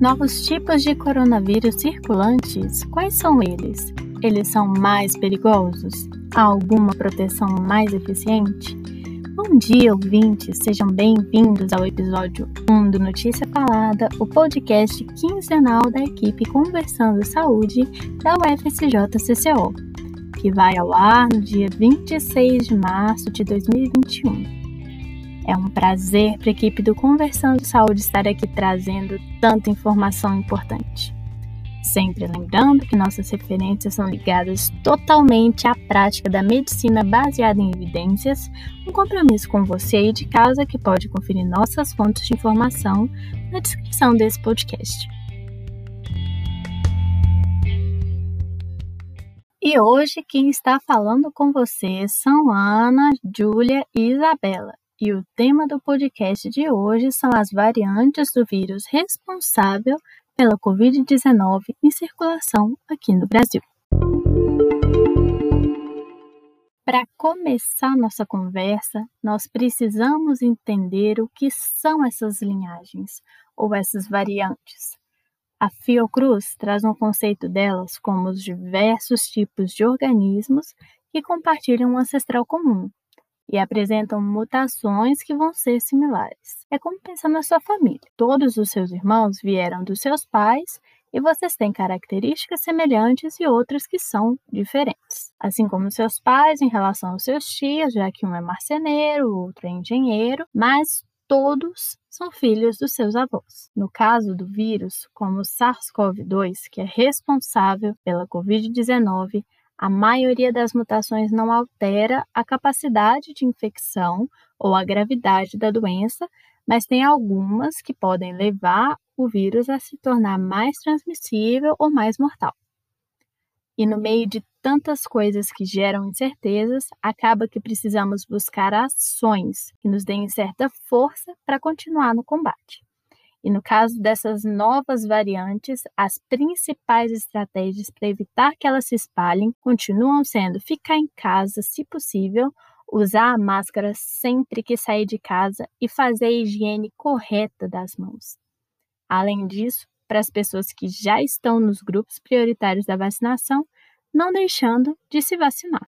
Novos tipos de coronavírus circulantes, quais são eles? Eles são mais perigosos? Há alguma proteção mais eficiente? Bom dia, ouvintes! Sejam bem-vindos ao episódio 1 do Notícia Falada, o podcast quinzenal da equipe Conversando Saúde da UFSJ-CCO, que vai ao ar no dia 26 de março de 2021. É um prazer para a equipe do Conversando Saúde estar aqui trazendo tanta informação importante. Sempre lembrando que nossas referências são ligadas totalmente à prática da medicina baseada em evidências, um compromisso com você e de casa que pode conferir nossas fontes de informação na descrição desse podcast. E hoje quem está falando com você são Ana, Júlia e Isabela. E o tema do podcast de hoje são as variantes do vírus responsável pela Covid-19 em circulação aqui no Brasil. Para começar nossa conversa, nós precisamos entender o que são essas linhagens ou essas variantes. A Fiocruz traz um conceito delas como os diversos tipos de organismos que compartilham um ancestral comum, e apresentam mutações que vão ser similares. É como pensar na sua família. Todos os seus irmãos vieram dos seus pais e vocês têm características semelhantes e outras que são diferentes. Assim como seus pais em relação aos seus tios, já que um é marceneiro, o outro é engenheiro, mas todos são filhos dos seus avós. No caso do vírus, como o SARS-CoV-2, que é responsável pela Covid-19, a maioria das mutações não altera a capacidade de infecção ou a gravidade da doença, mas tem algumas que podem levar o vírus a se tornar mais transmissível ou mais mortal. E no meio de tantas coisas que geram incertezas, acaba que precisamos buscar ações que nos deem certa força para continuar no combate. E no caso dessas novas variantes, as principais estratégias para evitar que elas se espalhem continuam sendo ficar em casa, se possível, usar a máscara sempre que sair de casa e fazer a higiene correta das mãos. Além disso, para as pessoas que já estão nos grupos prioritários da vacinação, não deixando de se vacinar.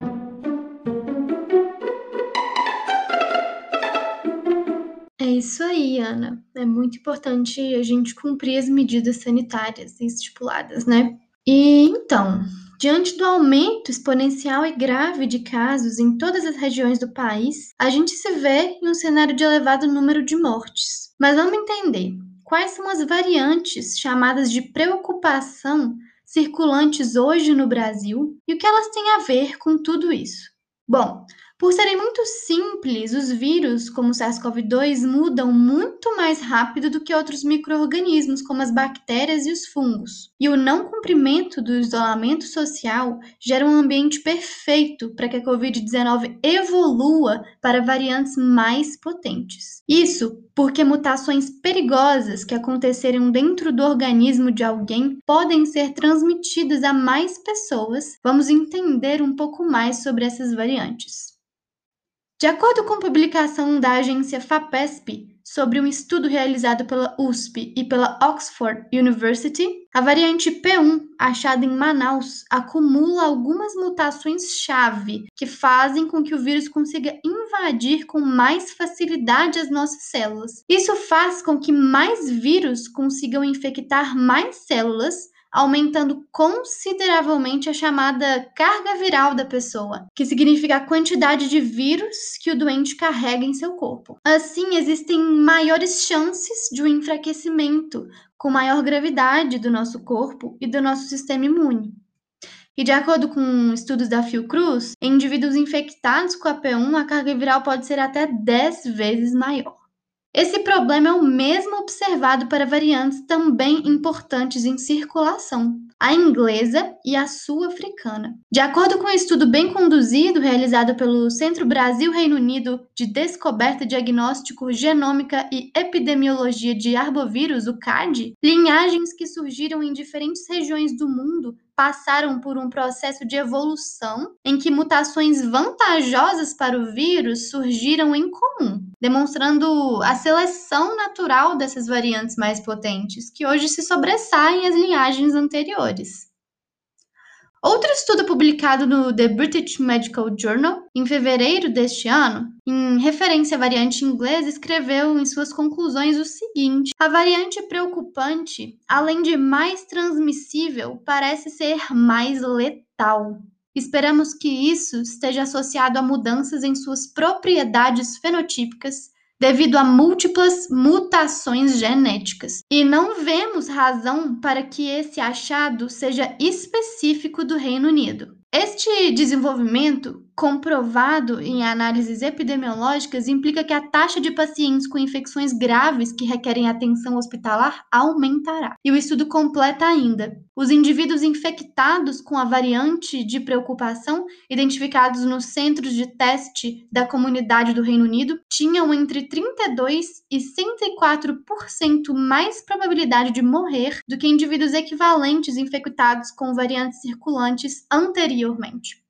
É isso aí, Ana. É muito importante a gente cumprir as medidas sanitárias estipuladas, né? E então, diante do aumento exponencial e grave de casos em todas as regiões do país, a gente se vê em um cenário de elevado número de mortes. Mas vamos entender quais são as variantes chamadas de preocupação circulantes hoje no Brasil e o que elas têm a ver com tudo isso. Bom, por serem muito simples, os vírus, como o SARS-CoV-2, mudam muito mais rápido do que outros micro-organismos, como as bactérias e os fungos. E o não cumprimento do isolamento social gera um ambiente perfeito para que a Covid-19 evolua para variantes mais potentes. Isso porque mutações perigosas que aconteceram dentro do organismo de alguém podem ser transmitidas a mais pessoas. Vamos entender um pouco mais sobre essas variantes. De acordo com publicação da agência FAPESP sobre um estudo realizado pela USP e pela Oxford University, a variante P1, achada em Manaus, acumula algumas mutações-chave que fazem com que o vírus consiga invadir com mais facilidade as nossas células. Isso faz com que mais vírus consigam infectar mais células aumentando consideravelmente a chamada carga viral da pessoa, que significa a quantidade de vírus que o doente carrega em seu corpo. Assim, existem maiores chances de um enfraquecimento com maior gravidade do nosso corpo e do nosso sistema imune. E de acordo com estudos da Fiocruz, em indivíduos infectados com a P1, a carga viral pode ser até 10 vezes maior. Esse problema é o mesmo observado para variantes também importantes em circulação, a inglesa e a sul-africana. De acordo com um estudo bem conduzido realizado pelo Centro Brasil-Reino Unido de Descoberta, Diagnóstico, Genômica e Epidemiologia de Arbovírus, o CAD, linhagens que surgiram em diferentes regiões do mundo passaram por um processo de evolução em que mutações vantajosas para o vírus surgiram em comum. Demonstrando a seleção natural dessas variantes mais potentes, que hoje se sobressaem às linhagens anteriores. Outro estudo publicado no The British Medical Journal, em fevereiro deste ano, em referência à variante inglesa, escreveu em suas conclusões o seguinte: a variante preocupante, além de mais transmissível, parece ser mais letal. Esperamos que isso esteja associado a mudanças em suas propriedades fenotípicas devido a múltiplas mutações genéticas. E não vemos razão para que esse achado seja específico do Reino Unido. Este desenvolvimento, comprovado em análises epidemiológicas, implica que a taxa de pacientes com infecções graves que requerem atenção hospitalar aumentará. E o estudo completa ainda: os indivíduos infectados com a variante de preocupação, identificados nos centros de teste da comunidade do Reino Unido, tinham entre 32 e 104% mais probabilidade de morrer do que indivíduos equivalentes infectados com variantes circulantes anteriores anteriormente.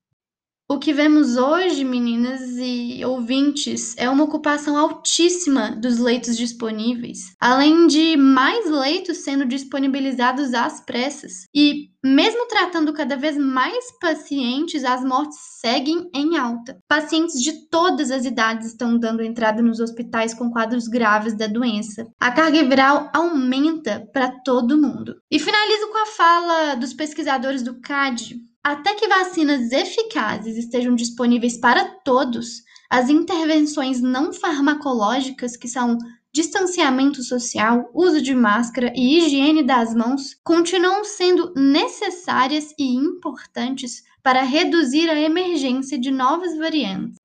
O que vemos hoje, meninas e ouvintes, é uma ocupação altíssima dos leitos disponíveis, além de mais leitos sendo disponibilizados às pressas. E, mesmo tratando cada vez mais pacientes, as mortes seguem em alta. Pacientes de todas as idades estão dando entrada nos hospitais com quadros graves da doença. A carga viral aumenta para todo mundo. E finalizo com a fala dos pesquisadores do CAD, até que vacinas eficazes estejam disponíveis para todos, as intervenções não farmacológicas, que são distanciamento social, uso de máscara e higiene das mãos, continuam sendo necessárias e importantes para reduzir a emergência de novas variantes.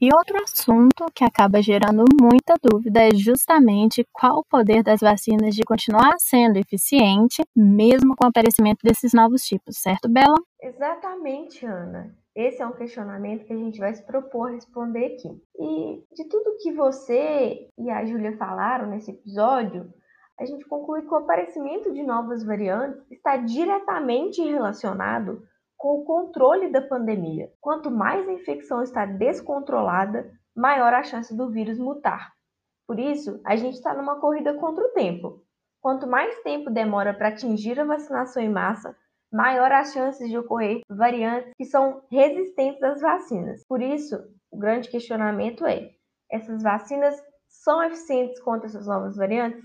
E outro assunto que acaba gerando muita dúvida é justamente qual o poder das vacinas de continuar sendo eficiente, mesmo com o aparecimento desses novos tipos, certo, Bela? Exatamente, Ana. Esse é um questionamento que a gente vai se propor responder aqui. E de tudo que você e a Júlia falaram nesse episódio, a gente conclui que o aparecimento de novas variantes está diretamente relacionado com o controle da pandemia. Quanto mais a infecção está descontrolada, maior a chance do vírus mutar. Por isso, a gente está numa corrida contra o tempo. Quanto mais tempo demora para atingir a vacinação em massa, maior as chances de ocorrer variantes que são resistentes às vacinas. Por isso, o grande questionamento é: essas vacinas são eficientes contra essas novas variantes?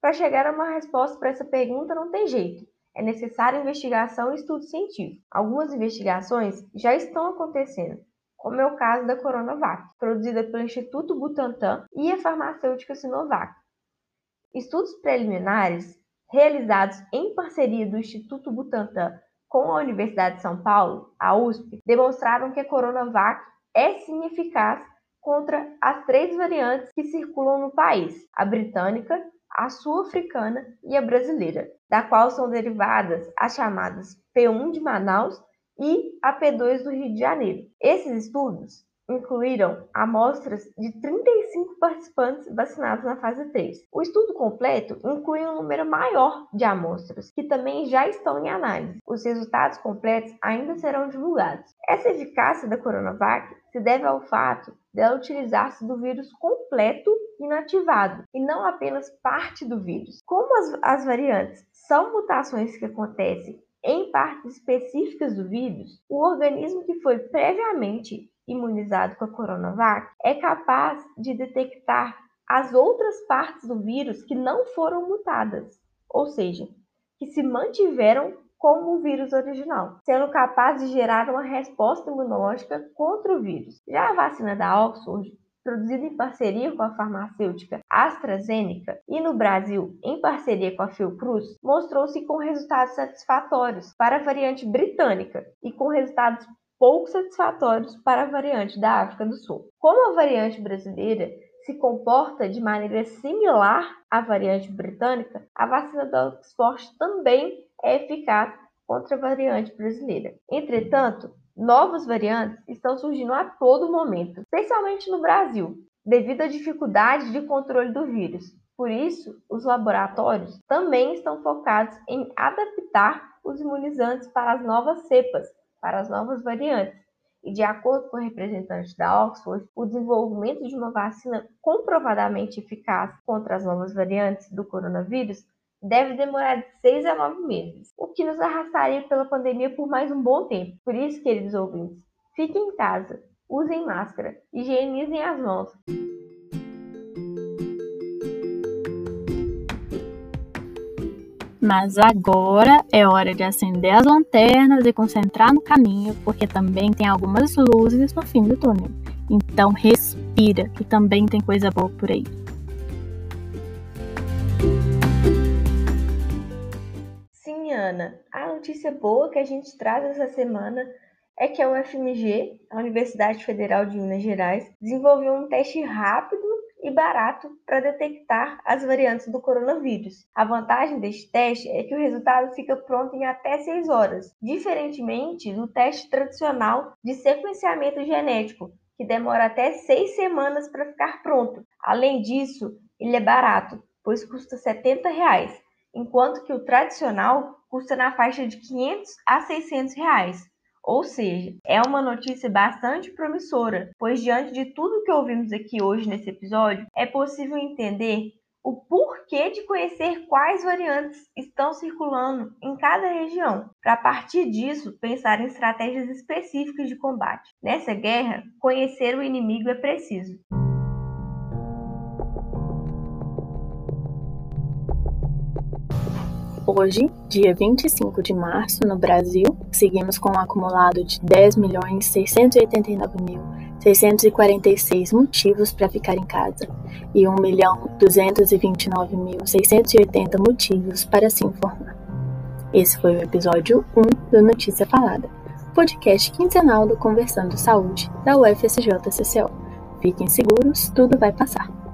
Para chegar a uma resposta para essa pergunta, não tem jeito é necessária investigação e estudo científico. Algumas investigações já estão acontecendo, como é o caso da Coronavac, produzida pelo Instituto Butantan e a farmacêutica Sinovac. Estudos preliminares realizados em parceria do Instituto Butantan com a Universidade de São Paulo, a USP, demonstraram que a Coronavac é sim eficaz contra as três variantes que circulam no país: a britânica, a sul-africana e a brasileira, da qual são derivadas as chamadas P1 de Manaus e a P2 do Rio de Janeiro. Esses estudos incluíram amostras de 35 participantes vacinados na fase 3. O estudo completo inclui um número maior de amostras, que também já estão em análise. Os resultados completos ainda serão divulgados. Essa eficácia da Coronavac se deve ao fato dela utilizar-se do vírus completo inativado e não apenas parte do vírus. Como as, as variantes são mutações que acontecem em partes específicas do vírus, o organismo que foi previamente imunizado com a Coronavac é capaz de detectar as outras partes do vírus que não foram mutadas, ou seja, que se mantiveram como o vírus original, sendo capaz de gerar uma resposta imunológica contra o vírus. Já a vacina da Oxford, produzida em parceria com a farmacêutica AstraZeneca e no Brasil em parceria com a Fiocruz, mostrou-se com resultados satisfatórios para a variante britânica e com resultados pouco satisfatórios para a variante da África do Sul. Como a variante brasileira se comporta de maneira similar à variante britânica, a vacina da Oxford também é eficaz contra a variante brasileira. Entretanto, novas variantes estão surgindo a todo momento, especialmente no Brasil, devido à dificuldade de controle do vírus. Por isso, os laboratórios também estão focados em adaptar os imunizantes para as novas cepas, para as novas variantes, e, de acordo com o representante da Oxford, o desenvolvimento de uma vacina comprovadamente eficaz contra as novas variantes do coronavírus deve demorar de 6 a 9 meses, o que nos arrastaria pela pandemia por mais um bom tempo. Por isso, queridos ouvintes, fiquem em casa, usem máscara, higienizem as mãos. Mas agora é hora de acender as lanternas e concentrar no caminho, porque também tem algumas luzes no fim do túnel. Então respira, que também tem coisa boa por aí. Sim, Ana. A notícia boa que a gente traz essa semana é que a UFMG, a Universidade Federal de Minas Gerais, desenvolveu um teste rápido e barato para detectar as variantes do coronavírus. A vantagem deste teste é que o resultado fica pronto em até 6 horas, diferentemente do teste tradicional de sequenciamento genético, que demora até 6 semanas para ficar pronto. Além disso, ele é barato, pois custa 70 reais, enquanto que o tradicional custa na faixa de 500 a 600 reais. Ou seja, é uma notícia bastante promissora, pois diante de tudo que ouvimos aqui hoje nesse episódio, é possível entender o porquê de conhecer quais variantes estão circulando em cada região, para a partir disso pensar em estratégias específicas de combate. Nessa guerra, conhecer o inimigo é preciso. Hoje, dia 25 de março, no Brasil, seguimos com um acumulado de 10.689.646 motivos para ficar em casa e 1.229.680 motivos para se informar. Esse foi o episódio 1 do Notícia Falada, podcast quinzenal do Conversando Saúde da UFSJ CCO. Fiquem seguros, tudo vai passar.